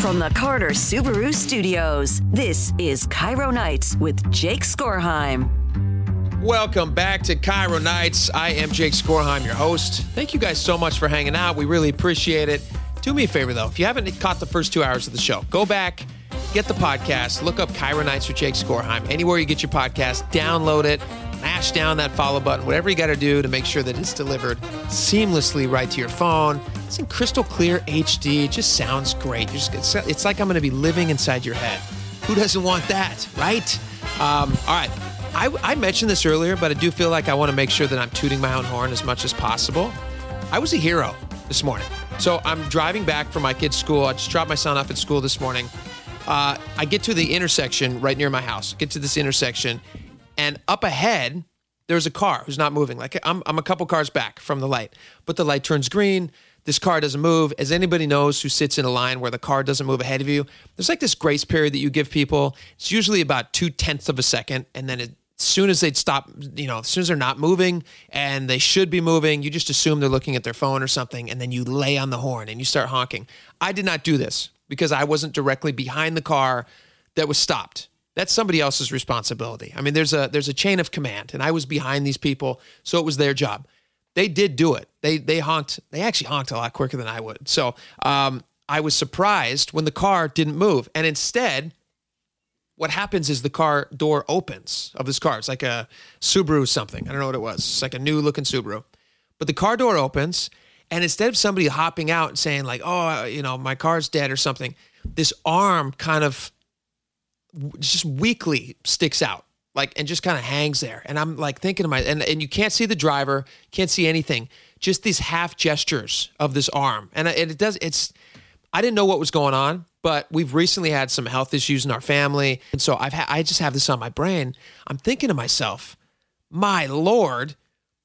From the Carter Subaru Studios, this is KIRO Nights with Jake Skorheim. Welcome back to KIRO Nights. I am Jake Skorheim, your host. Thank you guys so much for hanging out. We really appreciate it. Do me a favor, though. If you haven't caught the first two hours of the show, go back, get the podcast, look up KIRO Nights with Jake Skorheim. Anywhere you get your podcast, download it, mash down that follow button, whatever you got to do to make sure that it's delivered seamlessly right to your phone. It's in crystal clear HD. It just sounds great. Just, it's, it's like I'm going to be living inside your head. Who doesn't want that, right? Um, all right. I, I mentioned this earlier, but I do feel like I want to make sure that I'm tooting my own horn as much as possible. I was a hero this morning. So I'm driving back from my kid's school. I just dropped my son off at school this morning. Uh, I get to the intersection right near my house. Get to this intersection, and up ahead, there's a car who's not moving. Like I'm, I'm a couple cars back from the light, but the light turns green. This car doesn't move. As anybody knows who sits in a line where the car doesn't move ahead of you, there's like this grace period that you give people. It's usually about two tenths of a second, and then as soon as they stop, you know, as soon as they're not moving and they should be moving, you just assume they're looking at their phone or something, and then you lay on the horn and you start honking. I did not do this because I wasn't directly behind the car that was stopped. That's somebody else's responsibility. I mean, there's a there's a chain of command, and I was behind these people, so it was their job. They did do it. They they honked. They actually honked a lot quicker than I would. So um, I was surprised when the car didn't move, and instead what happens is the car door opens of this car. It's like a Subaru something. I don't know what it was. It's like a new looking Subaru. But the car door opens, and instead of somebody hopping out and saying, like, oh, you know, my car's dead or something, this arm kind of just weakly sticks out. Like and just kind of hangs there. And I'm like thinking to my and, and you can't see the driver, can't see anything. Just these half gestures of this arm. And it does it's I didn't know what was going on but we've recently had some health issues in our family and so i've ha- i just have this on my brain i'm thinking to myself my lord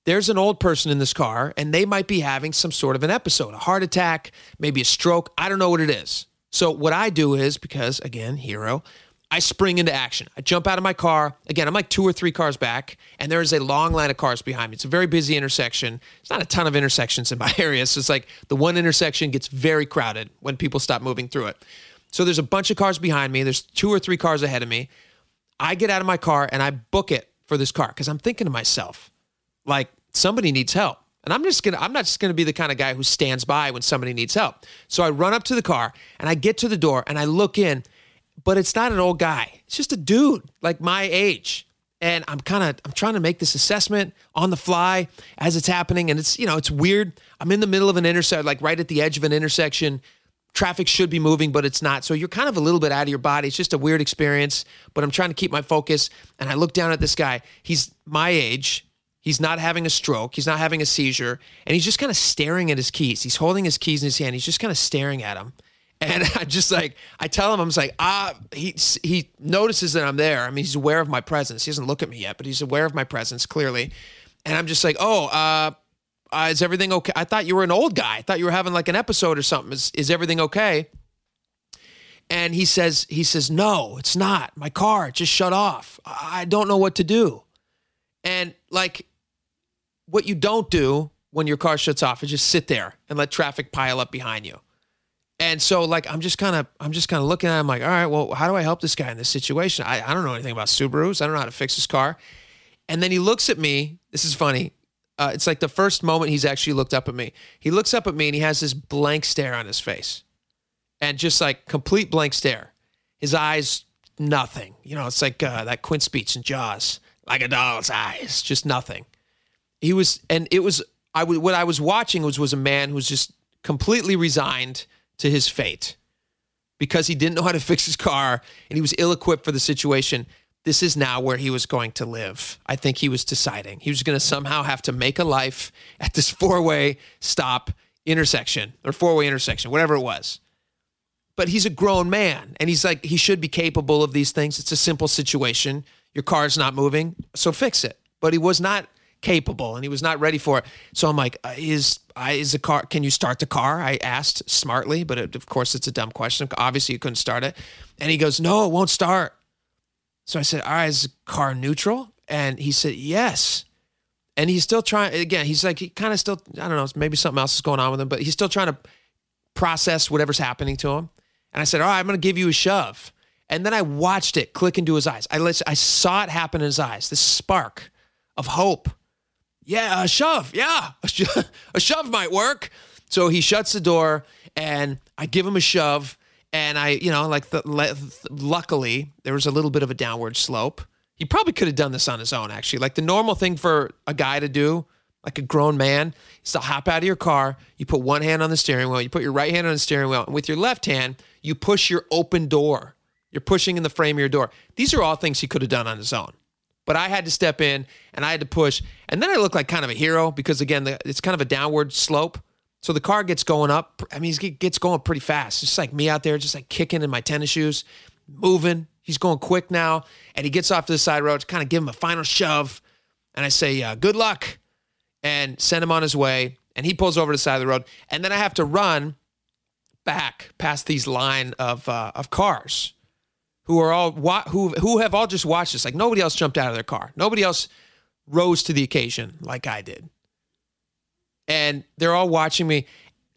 there's an old person in this car and they might be having some sort of an episode a heart attack maybe a stroke i don't know what it is so what i do is because again hero I spring into action. I jump out of my car. Again, I'm like two or three cars back, and there is a long line of cars behind me. It's a very busy intersection. It's not a ton of intersections in my area. So it's like the one intersection gets very crowded when people stop moving through it. So there's a bunch of cars behind me. There's two or three cars ahead of me. I get out of my car and I book it for this car because I'm thinking to myself, like, somebody needs help. And I'm just gonna, I'm not just gonna be the kind of guy who stands by when somebody needs help. So I run up to the car and I get to the door and I look in but it's not an old guy. It's just a dude like my age. And I'm kind of I'm trying to make this assessment on the fly as it's happening and it's you know, it's weird. I'm in the middle of an intersection like right at the edge of an intersection. Traffic should be moving, but it's not. So you're kind of a little bit out of your body. It's just a weird experience, but I'm trying to keep my focus and I look down at this guy. He's my age. He's not having a stroke. He's not having a seizure. And he's just kind of staring at his keys. He's holding his keys in his hand. He's just kind of staring at them. And I just like I tell him I'm just like ah he he notices that I'm there. I mean he's aware of my presence. He doesn't look at me yet, but he's aware of my presence clearly. And I'm just like oh uh, uh, is everything okay? I thought you were an old guy. I thought you were having like an episode or something. Is is everything okay? And he says he says no, it's not. My car just shut off. I don't know what to do. And like what you don't do when your car shuts off is just sit there and let traffic pile up behind you. And so like I'm just kind of I'm just kind of looking at him like, all right, well, how do I help this guy in this situation? I, I don't know anything about Subarus. I don't know how to fix his car. And then he looks at me. This is funny. Uh, it's like the first moment he's actually looked up at me. He looks up at me and he has this blank stare on his face. And just like complete blank stare. His eyes, nothing. You know, it's like uh, that Quint speech in Jaws, like a doll's eyes, just nothing. He was, and it was, I w- what I was watching was was a man who was just completely resigned to his fate because he didn't know how to fix his car and he was ill equipped for the situation. This is now where he was going to live. I think he was deciding he was going to somehow have to make a life at this four way stop intersection or four way intersection, whatever it was. But he's a grown man and he's like, he should be capable of these things. It's a simple situation. Your car's not moving, so fix it. But he was not capable and he was not ready for it. So I'm like, uh, is is the car? Can you start the car? I asked smartly, but it, of course it's a dumb question. Obviously you couldn't start it, and he goes, no, it won't start. So I said, all right, is the car neutral? And he said, yes. And he's still trying. Again, he's like, he kind of still. I don't know. Maybe something else is going on with him, but he's still trying to process whatever's happening to him. And I said, All right, I'm going to give you a shove. And then I watched it click into his eyes. I, I saw it happen in his eyes, this spark of hope. Yeah, a shove. Yeah, a, sho- a shove might work. So he shuts the door and I give him a shove. And I, you know, like the, luckily there was a little bit of a downward slope. He probably could have done this on his own, actually. Like the normal thing for a guy to do, like a grown man, is to hop out of your car. You put one hand on the steering wheel, you put your right hand on the steering wheel, and with your left hand, you push your open door. You're pushing in the frame of your door. These are all things he could have done on his own. But I had to step in and I had to push. And then I look like kind of a hero because, again, it's kind of a downward slope. So the car gets going up. I mean, he gets going pretty fast. Just like me out there, just like kicking in my tennis shoes, moving. He's going quick now. And he gets off to the side road to kind of give him a final shove. And I say, uh, good luck, and send him on his way. And he pulls over to the side of the road. And then I have to run back past these line of, uh, of cars who are all who who have all just watched this. Like nobody else jumped out of their car. Nobody else rose to the occasion like I did and they're all watching me.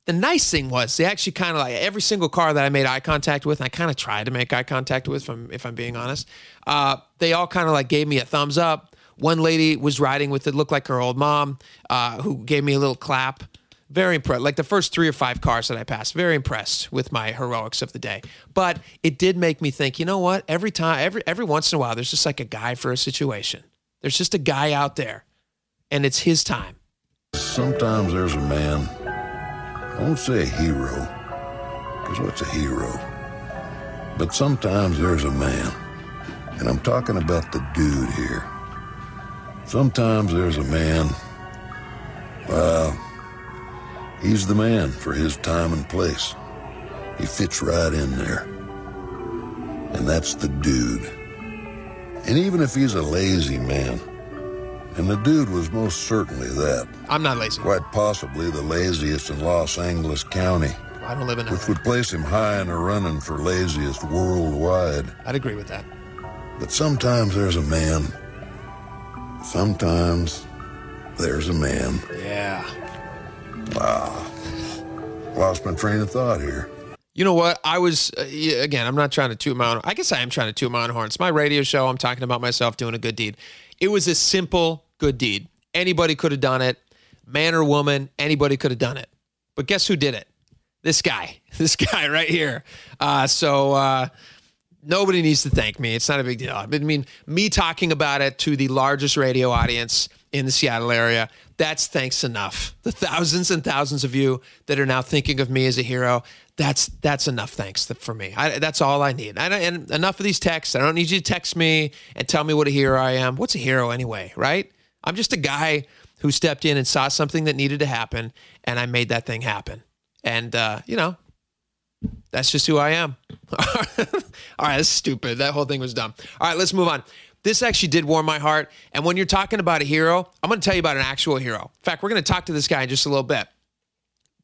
The nice thing was they actually kind of like every single car that I made eye contact with, and I kind of tried to make eye contact with, if I'm, if I'm being honest. Uh, they all kind of like gave me a thumbs up. One lady was riding with it, looked like her old mom, uh, who gave me a little clap. Very impressed. Like the first three or five cars that I passed, very impressed with my heroics of the day. But it did make me think, you know what? Every time, every every once in a while, there's just like a guy for a situation. There's just a guy out there, and it's his time Sometimes there's a man, I won't say a hero, because what's a hero? But sometimes there's a man, and I'm talking about the dude here. Sometimes there's a man, well, he's the man for his time and place. He fits right in there. And that's the dude. And even if he's a lazy man, and the dude was most certainly that. I'm not lazy. Quite possibly the laziest in Los Angeles County. I don't live in Which would place him high in the running for laziest worldwide. I'd agree with that. But sometimes there's a man. Sometimes there's a man. Yeah. Wow. Lost my train of thought here. You know what? I was uh, again. I'm not trying to toot my own. I guess I am trying to toot my own horn. It's my radio show. I'm talking about myself doing a good deed. It was a simple good deed. Anybody could have done it, man or woman, anybody could have done it. But guess who did it? This guy, this guy right here. Uh, so uh, nobody needs to thank me. It's not a big deal. I mean, me talking about it to the largest radio audience in the Seattle area, that's thanks enough. The thousands and thousands of you that are now thinking of me as a hero, that's that's enough thanks for me. I, that's all I need. I, and enough of these texts. I don't need you to text me and tell me what a hero I am. What's a hero anyway, right? I'm just a guy who stepped in and saw something that needed to happen, and I made that thing happen. And uh, you know, that's just who I am. All right, that's stupid. That whole thing was dumb. All right, let's move on. This actually did warm my heart. And when you're talking about a hero, I'm going to tell you about an actual hero. In fact, we're going to talk to this guy in just a little bit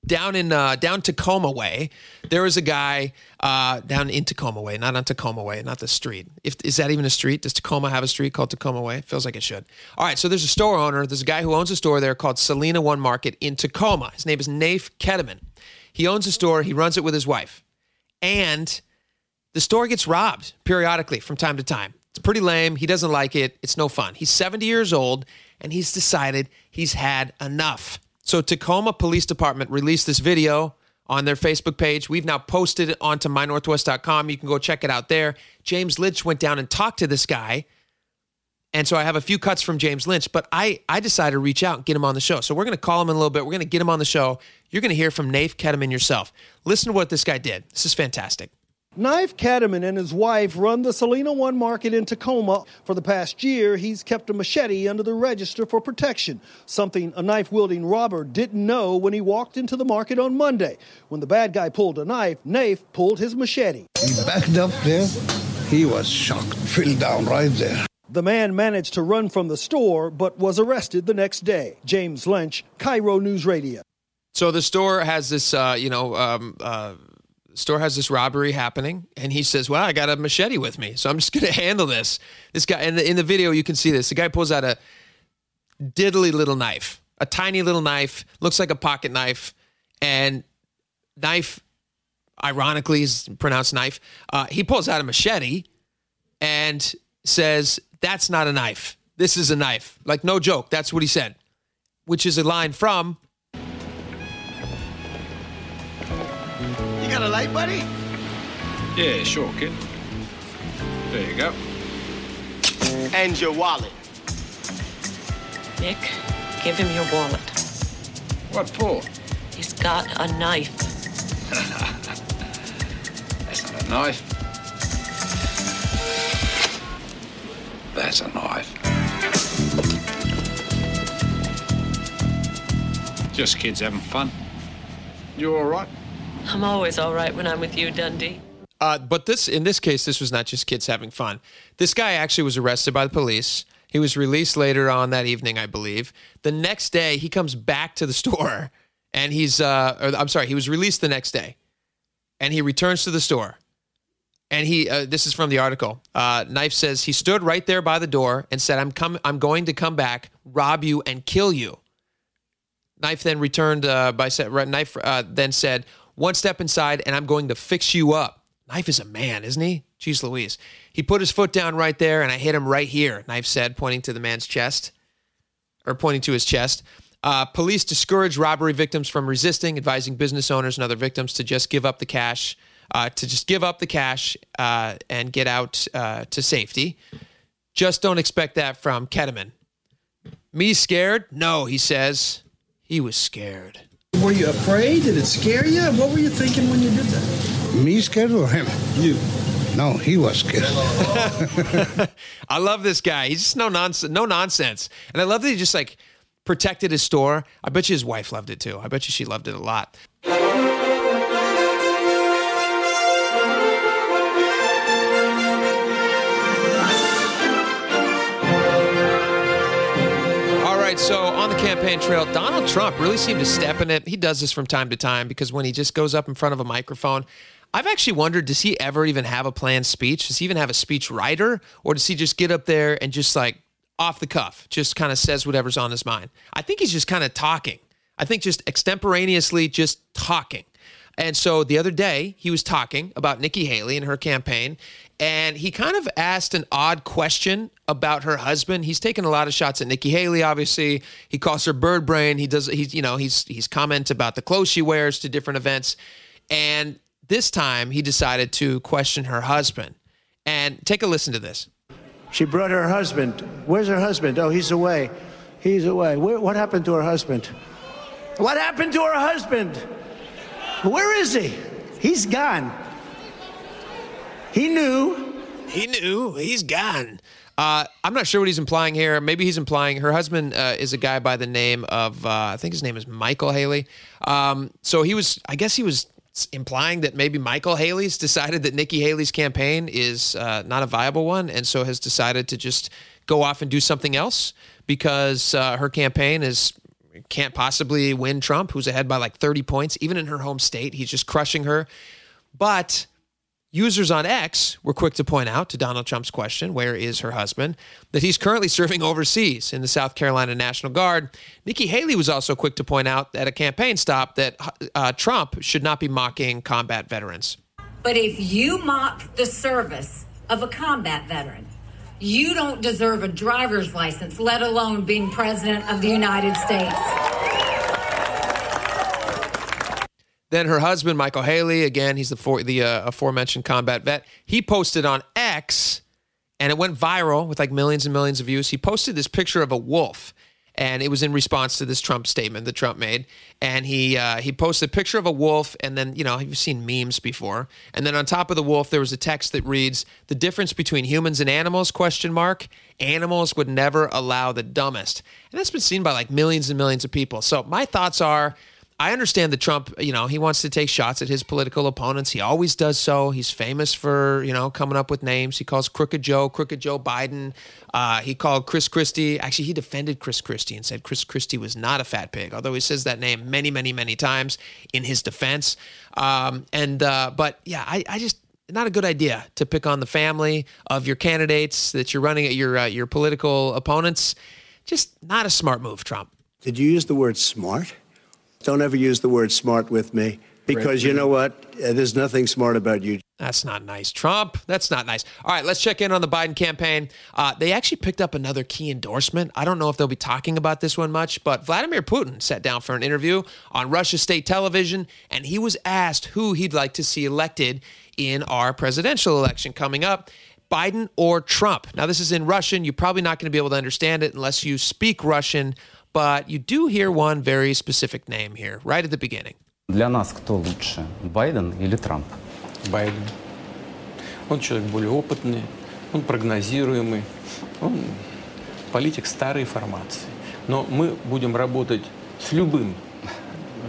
down in uh, down Tacoma way, there was a guy uh, down in Tacoma way, not on Tacoma way, not the street. If is that even a street? Does Tacoma have a street called Tacoma Way? feels like it should. All right, so there's a store owner. There's a guy who owns a store there called Salina One Market in Tacoma. His name is Naif Kedeman. He owns a store. He runs it with his wife, and the store gets robbed periodically from time to time. It's pretty lame. He doesn't like it. It's no fun. He's 70 years old, and he's decided he's had enough. So Tacoma Police Department released this video on their Facebook page. We've now posted it onto mynorthwest.com. You can go check it out there. James Lynch went down and talked to this guy. And so I have a few cuts from James Lynch, but I, I decided to reach out and get him on the show. So we're going to call him in a little bit. We're going to get him on the show. You're going to hear from Naif Kedeman yourself. Listen to what this guy did. This is fantastic. Naif Kedeman and his wife run the Salina One Market in Tacoma. For the past year, he's kept a machete under the register for protection, something a knife wielding robber didn't know when he walked into the market on Monday. When the bad guy pulled a knife, Naif pulled his machete. He backed up there. He was shocked, fell down right there. The man managed to run from the store, but was arrested the next day. James Lynch, KIRO News Radio. So the store has this, uh, you know, um, uh, store has this robbery happening and he says well i got a machete with me so i'm just going to handle this this guy and in the video you can see this the guy pulls out a diddly little knife a tiny little knife looks like a pocket knife and knife ironically is pronounced knife. Uh, he pulls out a machete and says, That's not a knife. This is a knife. Like, no joke. That's what he said, which is a line from. Got a light, buddy? Yeah, sure, kid. There you go. And your wallet. Nick, give him your wallet. What for? He's got a knife. That's not a knife. That's a knife. Just kids having fun. You all right? I'm always all right when I'm with you, Dundee. Uh, but this, in this case, this was not just kids having fun. This guy actually was arrested by the police. He was released later on that evening, I believe. The next day, he comes back to the store, and he's, uh, or, I'm sorry, he was released the next day, and he returns to the store, and he, uh, this is from the article. Uh, Knife says he stood right there by the door and said, "I'm come, I'm going to come back, rob you, and kill you." Knife then returned uh, by said Knife uh, then said, "One step inside, and I'm going to fix you up." Knife is a man, isn't he? Jeez Louise. He put his foot down right there, and I hit him right here. Knife said, pointing to the man's chest, or pointing to his chest. Uh, police discourage robbery victims from resisting, advising business owners and other victims to just give up the cash, uh, to just give up the cash uh, and get out uh, to safety. Just don't expect that from Ketterman. Me scared? No, he says. He was scared. Were you afraid? Did it scare you? What were you thinking when you did that? Me scared or him? You. No, he was scared. I love this guy. He's just no nonsense, no nonsense. And I love that he just like protected his store. I bet you his wife loved it too. I bet you she loved it a lot. Campaign trail, Donald Trump really seemed to step in it. He does this from time to time because when he just goes up in front of a microphone, I've actually wondered does he ever even have a planned speech? Does he even have a speech writer? Or does he just get up there and just like off the cuff, just kind of says whatever's on his mind? I think he's just kind of talking. I think just extemporaneously just talking. And so the other day, he was talking about Nikki Haley and her campaign, and he kind of asked an odd question about her husband. He's taken a lot of shots at Nikki Haley. Obviously, he calls her bird brain. He does. He's you know he's he's comments about the clothes she wears to different events, and this time he decided to question her husband. And take a listen to this. She brought her husband. Where's her husband? Oh, he's away. He's away. Where, what happened to her husband? What happened to her husband? Where is he? He's gone. He knew. He knew he's gone. Uh, I'm not sure what he's implying here. Maybe he's implying her husband uh, is a guy by the name of, uh, I think his name is Michael Haley. Um, so he was, I guess he was implying that maybe Michael Haley's decided that Nikki Haley's campaign is uh, not a viable one, and so has decided to just go off and do something else because uh, her campaign is can't possibly win Trump, who's ahead by like 30 points, even in her home state. He's just crushing her. But users on X were quick to point out to Donald Trump's question, where is her husband, that he's currently serving overseas in the South Carolina National Guard. Nikki Haley was also quick to point out at a campaign stop that uh, Trump should not be mocking combat veterans. But if you mock the service of a combat veteran, you don't deserve a driver's license, let alone being president of the United States. Then her husband, Michael Haley, again, he's the for, the uh, aforementioned combat vet. He posted on X, and it went viral with like millions and millions of views. He posted this picture of a wolf, and it was in response to this Trump statement that Trump made. And he uh, he posted a picture of a wolf, and then you know you've seen memes before. And then on top of the wolf, there was a text that reads, "The difference between humans and animals?" Question mark. Animals would never allow the dumbest, and that's been seen by like millions and millions of people. So my thoughts are. I understand that Trump, you know, he wants to take shots at his political opponents. He always does so. He's famous for, you know, coming up with names. He calls Crooked Joe, Crooked Joe Biden. Uh, he called Chris Christie. Actually, he defended Chris Christie and said Chris Christie was not a fat pig, although he says that name many, many, many times in his defense. Um, and, uh, but yeah, I, I just, not a good idea to pick on the family of your candidates that you're running at your, uh, your political opponents. Just not a smart move, Trump. Did you use the word smart? Don't ever use the word smart with me. because you know what? Uh, There's nothing smart about you. That's not nice. Trump, that's not nice. All right, let's check in on the Biden campaign. Uh, they actually picked up another key endorsement. I don't know if they'll be talking about this one much, but Vladimir Putin sat down for an interview on Russia state television, and he was asked who he'd like to see elected in our presidential election coming up. Biden or Trump. Now, this is in Russian. You're probably not going to be able to understand it unless you speak Russian, but you do hear one very specific name here right at the beginning. Для нас кто лучше, Байден или Трамп? Байден. Он человек более опытный, он прогнозируемый, он политик старой формации. Но мы будем работать с любым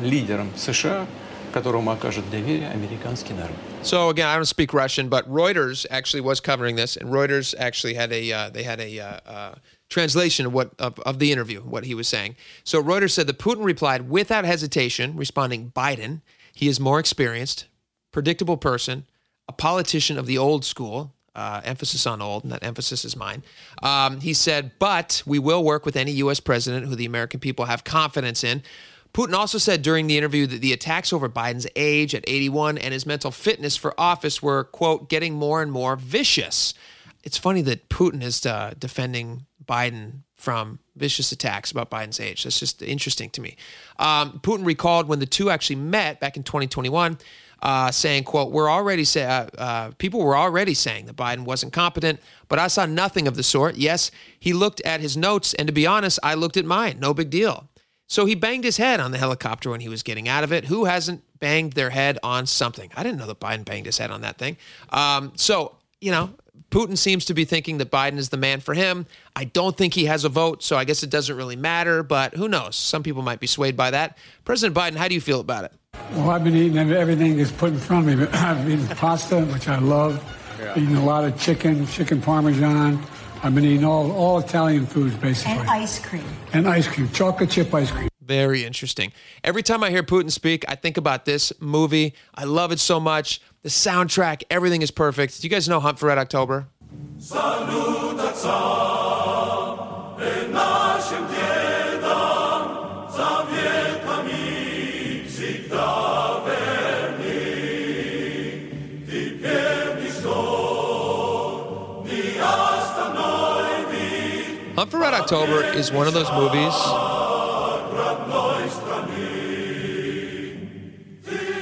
лидером США, которому окажет доверие американский народ. So again, I don't speak Russian, but Reuters actually was covering this, and Reuters actually had a uh, they had a uh, uh, translation of what of, of the interview, what he was saying. So Reuters said that Putin replied without hesitation, responding, "Biden, he is more experienced, predictable person, a politician of the old school." Uh, emphasis on old, and that emphasis is mine. Um, he said, but we will work with any U.S. president who the American people have confidence in. Putin also said during the interview that the attacks over Biden's age at 81 and his mental fitness for office were, quote, getting more and more vicious. It's funny that Putin is uh, defending Biden from vicious attacks about Biden's age. That's just interesting to me. Um, Putin recalled when the two actually met back in 2021. Uh, saying, "quote We're already say, uh, uh, people were already saying that Biden wasn't competent, but I saw nothing of the sort. Yes, he looked at his notes, and to be honest, I looked at mine. No big deal. So he banged his head on the helicopter when he was getting out of it. Who hasn't banged their head on something? I didn't know that Biden banged his head on that thing. Um, so, you know, Putin seems to be thinking that Biden is the man for him. I don't think he has a vote, so I guess it doesn't really matter, but who knows? Some people might be swayed by that. President Biden, how do you feel about it? Well, I've been eating everything that's put in front of me. I've eaten pasta, which I love. Yeah. Eating a lot of chicken, chicken parmesan. I've been eating all, all Italian foods, basically. And ice cream. And ice cream, chocolate chip ice cream. Very interesting. Every time I hear Putin speak, I think about this movie. I love it so much. The soundtrack, everything is perfect. Do you guys know Hunt for Red October? Hunt for Red October is one of those movies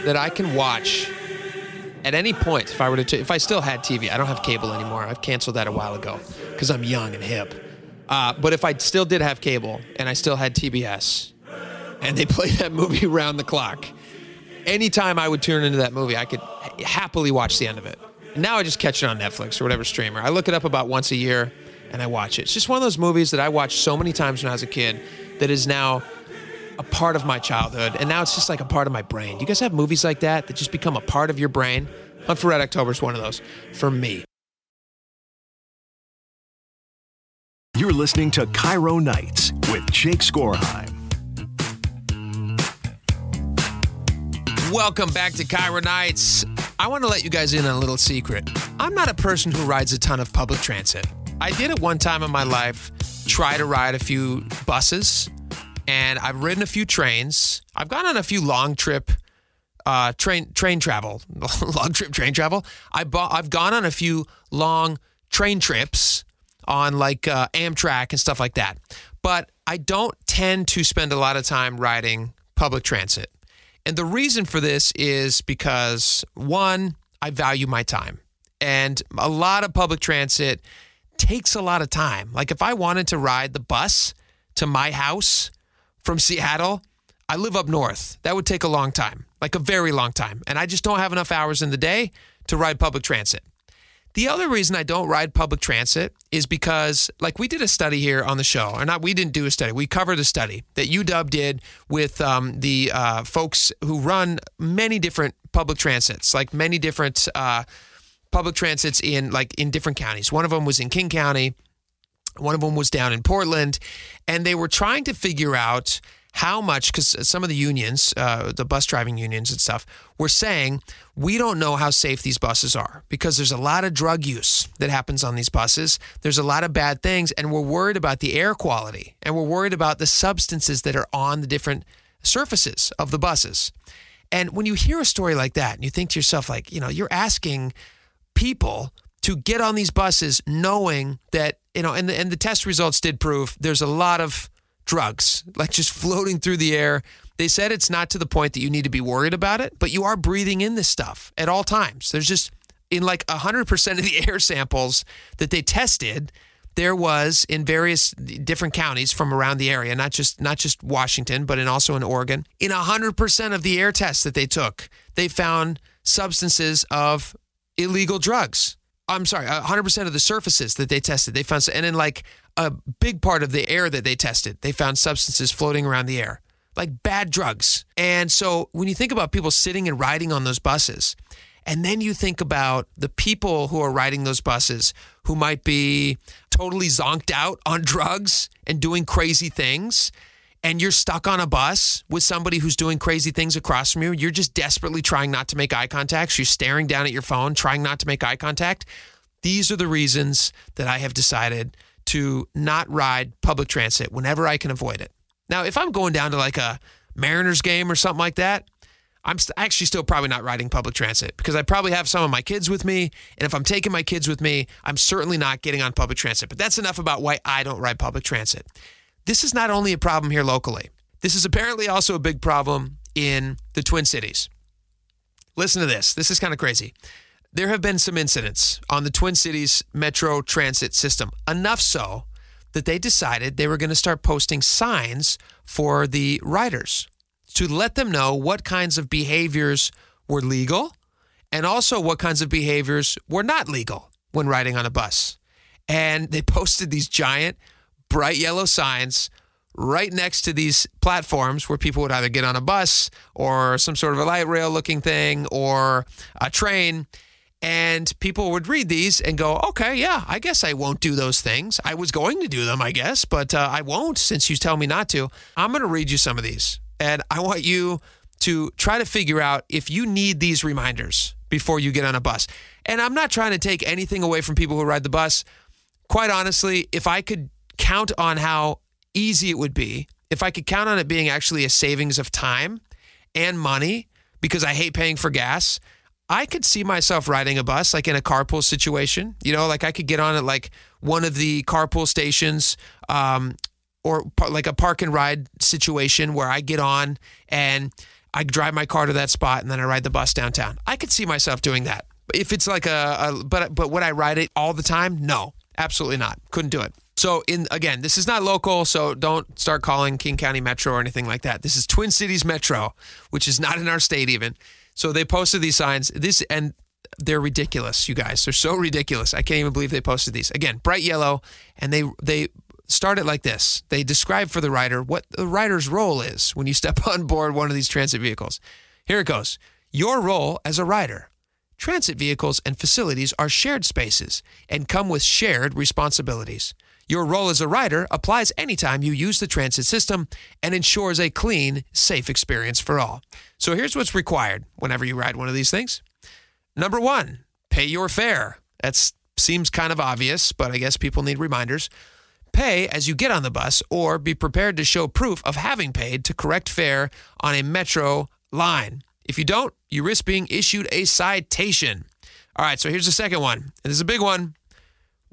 that I can watch at any point if I were to t- if I still had TV. I don't have cable anymore. I've canceled that a while ago because I'm young and hip. Uh, but if I still did have cable and I still had TBS and they played that movie round the clock, anytime I would turn into that movie, I could happily watch the end of it. And now I just catch it on Netflix or whatever streamer. I look it up about once a year and I watch it. It's just one of those movies that I watched so many times when I was a kid that is now a part of my childhood, and now it's just like a part of my brain. Do you guys have movies like that that just become a part of your brain? Hunt for Red October is one of those for me. You're listening to KIRO Nights with Jake Skorheim. Welcome back to KIRO Nights. I want to let you guys in on a little secret. I'm not a person who rides a ton of public transit. I did at one time in my life try to ride a few buses, and I've ridden a few trains. I've gone on a few long trip uh, train train travel, long trip train travel. I bought, I've gone on a few long train trips on like uh, Amtrak and stuff like that. But I don't tend to spend a lot of time riding public transit. And the reason for this is because one, I value my time. And a lot of public transit takes a lot of time. Like if I wanted to ride the bus to my house from Seattle, I live up north. That would take a long time, like a very long time. And I just don't have enough hours in the day to ride public transit. The other reason I don't ride public transit is because, like, we did a study here on the show, or not, we didn't do a study. We covered a study that UW did with um, the uh, folks who run many different public transits, like many different uh, public transits in like in different counties. One of them was in King County, one of them was down in Portland, and they were trying to figure out how much because some of the unions uh, the bus driving unions and stuff were saying we don't know how safe these buses are because there's a lot of drug use that happens on these buses. There's a lot of bad things and we're worried about the air quality and we're worried about the substances that are on the different surfaces of the buses. And when you hear a story like that and you think to yourself, like, you know, you're asking people to get on these buses knowing that, you know, and the, and the test results did prove there's a lot of drugs like just floating through the air. They said it's not to the point that you need to be worried about it, but you are breathing in this stuff at all times. There's just in like 100% of the air samples that they tested, there was in various different counties from around the area, not just not just Washington, but in also in Oregon. In 100% of the air tests that they took, they found substances of illegal drugs. I'm sorry, 100% of the surfaces that they tested, they found, and in like a big part of the air that they tested, they found substances floating around the air, like bad drugs. And so when you think about people sitting and riding on those buses, and then you think about the people who are riding those buses who might be totally zonked out on drugs and doing crazy things. And you're stuck on a bus with somebody who's doing crazy things across from you. You're just desperately trying not to make eye contact. You're staring down at your phone, trying not to make eye contact. These are the reasons that I have decided to not ride public transit whenever I can avoid it. Now, if I'm going down to like a Mariners game or something like that, I'm st- actually still probably not riding public transit because I probably have some of my kids with me. And if I'm taking my kids with me, I'm certainly not getting on public transit. But that's enough about why I don't ride public transit. This is not only a problem here locally, this is apparently also a big problem in the Twin Cities. Listen to this. This is kind of crazy. There have been some incidents on the Twin Cities Metro Transit system, enough so that they decided they were going to start posting signs for the riders to let them know what kinds of behaviors were legal and also what kinds of behaviors were not legal when riding on a bus. And they posted these giant, bright yellow signs right next to these platforms where people would either get on a bus or some sort of a light rail looking thing or a train. And people would read these and go, okay, yeah, I guess I won't do those things. I was going to do them, I guess, but uh, I won't since you tell me not to. I'm going to read you some of these. And I want you to try to figure out if you need these reminders before you get on a bus. And I'm not trying to take anything away from people who ride the bus. Quite honestly, if I could count on how easy it would be, if I could count on it being actually a savings of time and money, because I hate paying for gas, I could see myself riding a bus like in a carpool situation. You know, like I could get on at like one of the carpool stations um, or like a park and ride situation where I get on and I drive my car to that spot and then I ride the bus downtown. I could see myself doing that. If it's like a, a but but would I ride it all the time? No, absolutely not. Couldn't do it. So in again, this is not local, so don't start calling King County Metro or anything like that. This is Twin Cities Metro, which is not in our state even. So they posted these signs. This and they're ridiculous, you guys. They're so ridiculous. I can't even believe they posted these. Again, bright yellow, and they they start it like this. They describe for the rider what the rider's role is when you step on board one of these transit vehicles. Here it goes. Your role as a rider. Transit vehicles and facilities are shared spaces and come with shared responsibilities. Your role as a rider applies anytime you use the transit system and ensures a clean, safe experience for all. So here's what's required whenever you ride one of these things. Number one, pay your fare. That seems kind of obvious, but I guess people need reminders. Pay as you get on the bus or be prepared to show proof of having paid to correct fare on a metro line. If you don't, you risk being issued a citation. All right, so here's the second one. And this is a big one.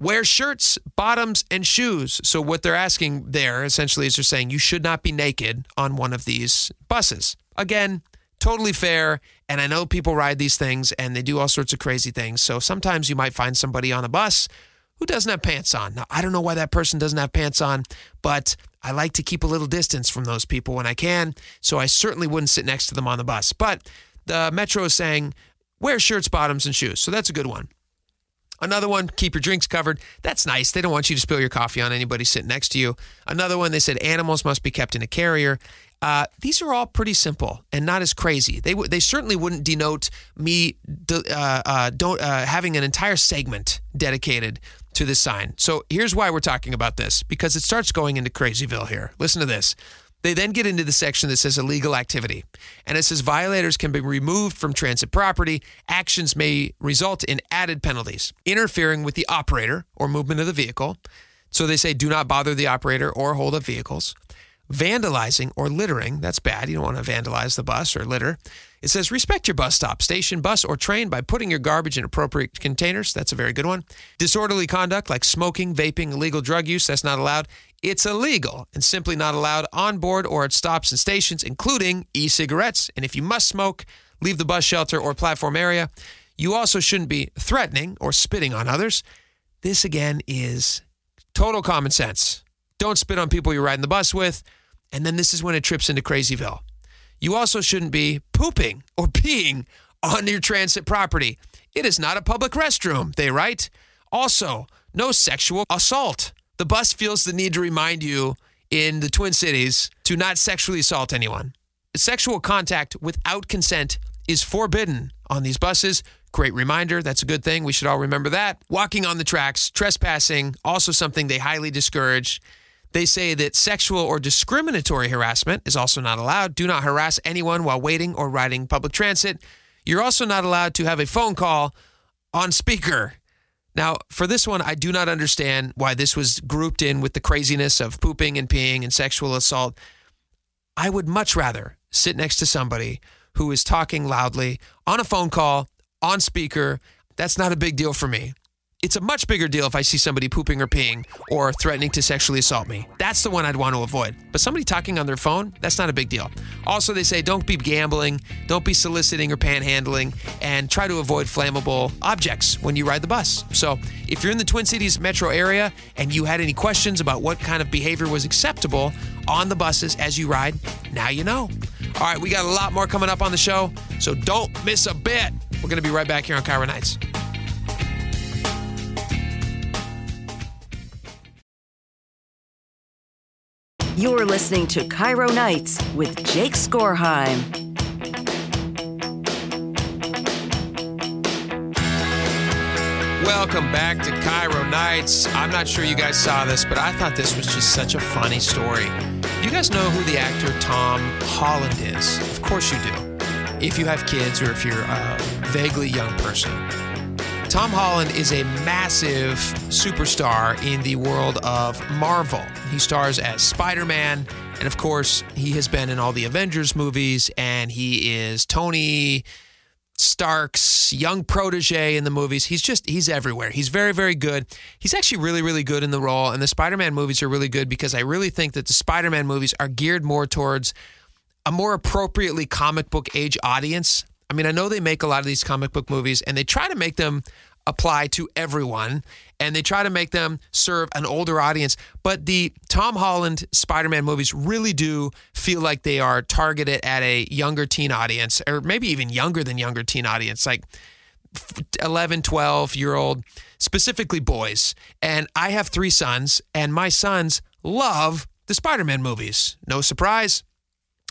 Wear shirts, bottoms, and shoes. So, what they're asking there essentially is they're saying you should not be naked on one of these buses. Again, totally fair. And I know people ride these things and they do all sorts of crazy things. So, sometimes you might find somebody on a bus who doesn't have pants on. Now, I don't know why that person doesn't have pants on, but I like to keep a little distance from those people when I can. So, I certainly wouldn't sit next to them on the bus. But the Metro is saying wear shirts, bottoms, and shoes. So, that's a good one. Another one, keep your drinks covered. That's nice. They don't want you to spill your coffee on anybody sitting next to you. Another one, they said animals must be kept in a carrier. Uh, these are all pretty simple and not as crazy. They they certainly wouldn't denote me uh, uh, don't uh, having an entire segment dedicated to this sign. So here's why we're talking about this because it starts going into crazyville here. Listen to this. They then get into the section that says illegal activity. And it says violators can be removed from transit property. Actions may result in added penalties, interfering with the operator or movement of the vehicle. So they say do not bother the operator or hold up vehicles. Vandalizing or littering, that's bad. You don't want to vandalize the bus or litter. It says respect your bus stop, station, bus, or train by putting your garbage in appropriate containers. That's a very good one. Disorderly conduct like smoking, vaping, illegal drug use, that's not allowed. It's illegal and simply not allowed on board or at stops and stations, including e cigarettes. And if you must smoke, leave the bus shelter or platform area. You also shouldn't be threatening or spitting on others. This again is total common sense. Don't spit on people you're riding the bus with. And then this is when it trips into Crazyville. You also shouldn't be pooping or peeing on your transit property. It is not a public restroom, they write. Also, no sexual assault. The bus feels the need to remind you in the Twin Cities to not sexually assault anyone. Sexual contact without consent is forbidden on these buses. Great reminder. That's a good thing. We should all remember that. Walking on the tracks, trespassing, also something they highly discourage. They say that sexual or discriminatory harassment is also not allowed. Do not harass anyone while waiting or riding public transit. You're also not allowed to have a phone call on speaker. Now, for this one, I do not understand why this was grouped in with the craziness of pooping and peeing and sexual assault. I would much rather sit next to somebody who is talking loudly on a phone call, on speaker. That's not a big deal for me. It's a much bigger deal if I see somebody pooping or peeing or threatening to sexually assault me. That's the one I'd want to avoid. But somebody talking on their phone, that's not a big deal. Also, they say don't be gambling, don't be soliciting or panhandling, and try to avoid flammable objects when you ride the bus. So, if you're in the Twin Cities metro area and you had any questions about what kind of behavior was acceptable on the buses as you ride, now you know. All right, we got a lot more coming up on the show, so don't miss a bit. We're going to be right back here on KIRO Nights. You're listening to KIRO Nights with Jake Skorheim. Welcome back to KIRO Nights. I'm not sure you guys saw this, but I thought this was just such a funny story. You guys know who the actor Tom Holland is? Of course you do. If you have kids or if you're a vaguely young person. Tom Holland is a massive superstar in the world of Marvel. He stars as Spider Man, and of course, he has been in all the Avengers movies, and he is Tony Stark's young protege in the movies. He's just, he's everywhere. He's very, very good. He's actually really, really good in the role, and the Spider Man movies are really good because I really think that the Spider Man movies are geared more towards a more appropriately comic book age audience. I mean, I know they make a lot of these comic book movies and they try to make them apply to everyone and they try to make them serve an older audience. But the Tom Holland Spider Man movies really do feel like they are targeted at a younger teen audience or maybe even younger than younger teen audience, like 11, 12 year old, specifically boys. And I have three sons and my sons love the Spider Man movies. No surprise.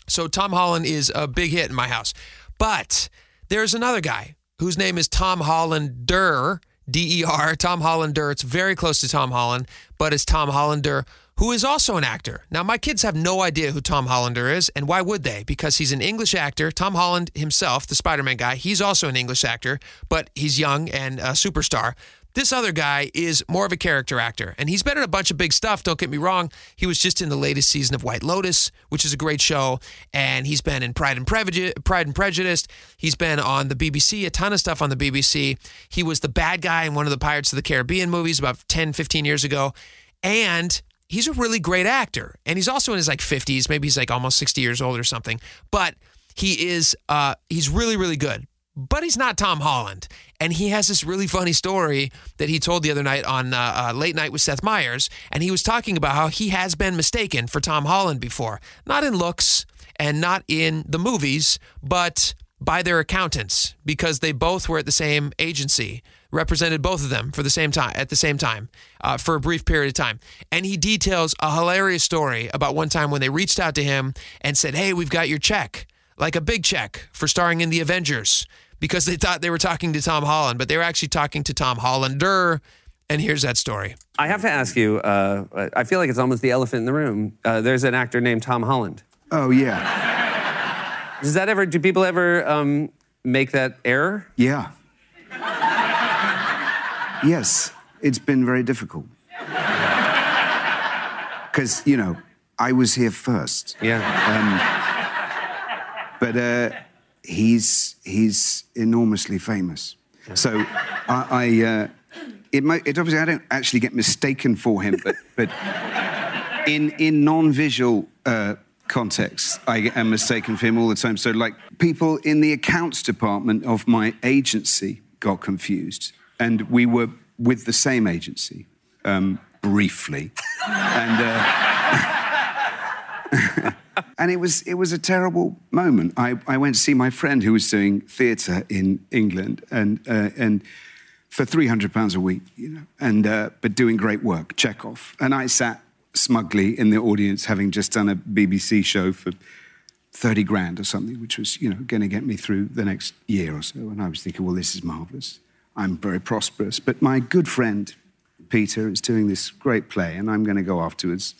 So Tom Holland is a big hit in my house. But there's another guy whose name is Tom Hollander, D E R, Tom Hollander. It's very close to Tom Holland, but it's Tom Hollander, who is also an actor. Now, my kids have no idea who Tom Hollander is, and why would they? Because he's an English actor. Tom Holland himself, the Spider Man guy, he's also an English actor, but he's young and a superstar. This other guy is more of a character actor, and he's been in a bunch of big stuff. Don't get me wrong. He was just in the latest season of White Lotus, which is a great show, and he's been in Pride and, Prejudice, Pride and Prejudice. He's been on the BBC, a ton of stuff on the BBC. He was the bad guy in one of the Pirates of the Caribbean movies about 10, 15 years ago. And he's a really great actor. And he's also in his like 50s, maybe he's like almost 60 years old or something. But he is uh he's really really good but he's not Tom Holland. And he has this really funny story that he told the other night on uh, uh, Late Night with Seth Meyers. And he was talking about how he has been mistaken for Tom Holland before, not in looks and not in the movies, but by their accountants because they both were at the same agency represented both of them for the same time at the same time uh, for a brief period of time and he details a hilarious story about one time when they reached out to him and said hey we've got your check like a big check for starring in the avengers because they thought they were talking to Tom Holland, but they were actually talking to Tom Hollander. And here's that story. I have to ask you, uh, I feel like it's almost the elephant in the room. Uh, there's an actor named Tom Holland. Oh, yeah. Does that ever, do people ever um, make that error? Yeah. yes, it's been very difficult. Because, you know, I was here first. Yeah. Um, but uh, he's he's enormously famous. So I, I uh, it, might, it obviously I don't actually get mistaken for him, but but in in non-visual uh, contexts, I am mistaken for him all the time. So like people in the accounts department of my agency got confused, and we were with the same agency um, briefly, and. Uh, and it was it was a terrible moment. I, I went to see my friend who was doing theatre in England, and uh, and for three hundred pounds a week, you know, and uh, but doing great work, Chekhov. And I sat smugly in the audience, having just done a BBC show for thirty grand or something, which was you know going to get me through the next year or so. And I was thinking, well, this is marvelous. I'm very prosperous, but my good friend Peter is doing this great play, and I'm going to go afterwards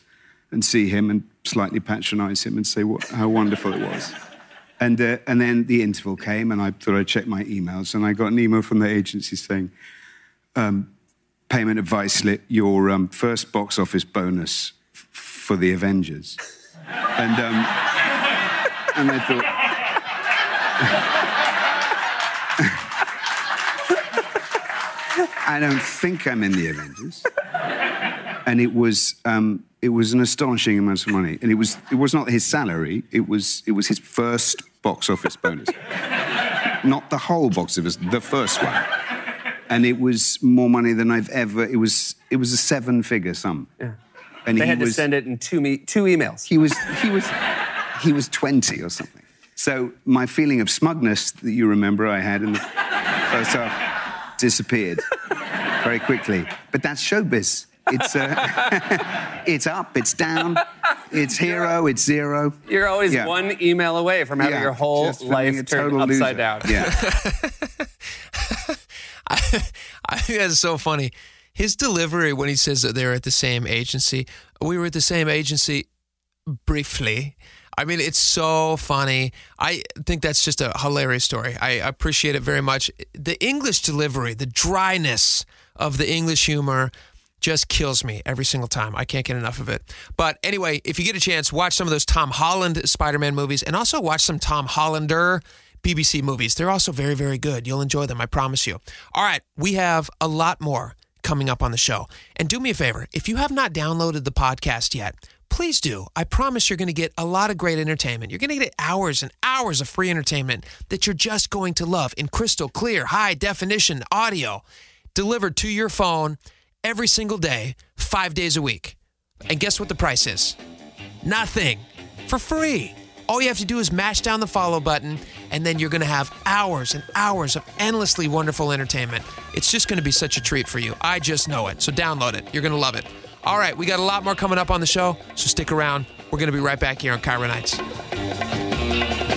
and see him and slightly patronize him and say what, how wonderful it was. And, uh, and then the interval came, and I thought I'd check my emails, and I got an email from the agency saying, um, payment advice slip, your um, first box office bonus f- for the Avengers. and, um, and I thought, I don't think I'm in the Avengers. And it was, um, it was an astonishing amount of money. And it was, it was not his salary, it was, it was his first box office bonus. not the whole box office, the first one. And it was more money than I've ever, it was, it was a seven figure sum. Yeah. And they he had to send it in two, me- two emails. He was, he was, he was 20 or something. So my feeling of smugness that you remember I had in the first half disappeared very quickly. But that's showbiz. It's, uh, it's up, it's down, it's hero, it's zero. You're always Yeah. one email away from having Yeah, your whole just from being life turned upside loser. down. Yeah. I think that's so funny. His delivery when he says that they're at the same agency, we were at the same agency briefly. I mean, it's so funny. I think that's just a hilarious story. I appreciate it very much. The English delivery, the dryness of the English humor just kills me every single time. I can't get enough of it. But anyway, if you get a chance, watch some of those Tom Holland Spider Man movies and also watch some Tom Hollander BBC movies. They're also very, very good. You'll enjoy them, I promise you. All right, we have a lot more coming up on the show. And do me a favor if you have not downloaded the podcast yet, please do. I promise you're going to get a lot of great entertainment. You're going to get hours and hours of free entertainment that you're just going to love in crystal clear, high definition audio delivered to your phone every single day, five days a week. And guess what the price is? Nothing. For free. All you have to do is mash down the follow button, and then you're going to have hours and hours of endlessly wonderful entertainment. It's just going to be such a treat for you. I just know it. So download it. You're going to love it. All right, we got a lot more coming up on the show, so stick around. We're going to be right back here on KIRO Nights.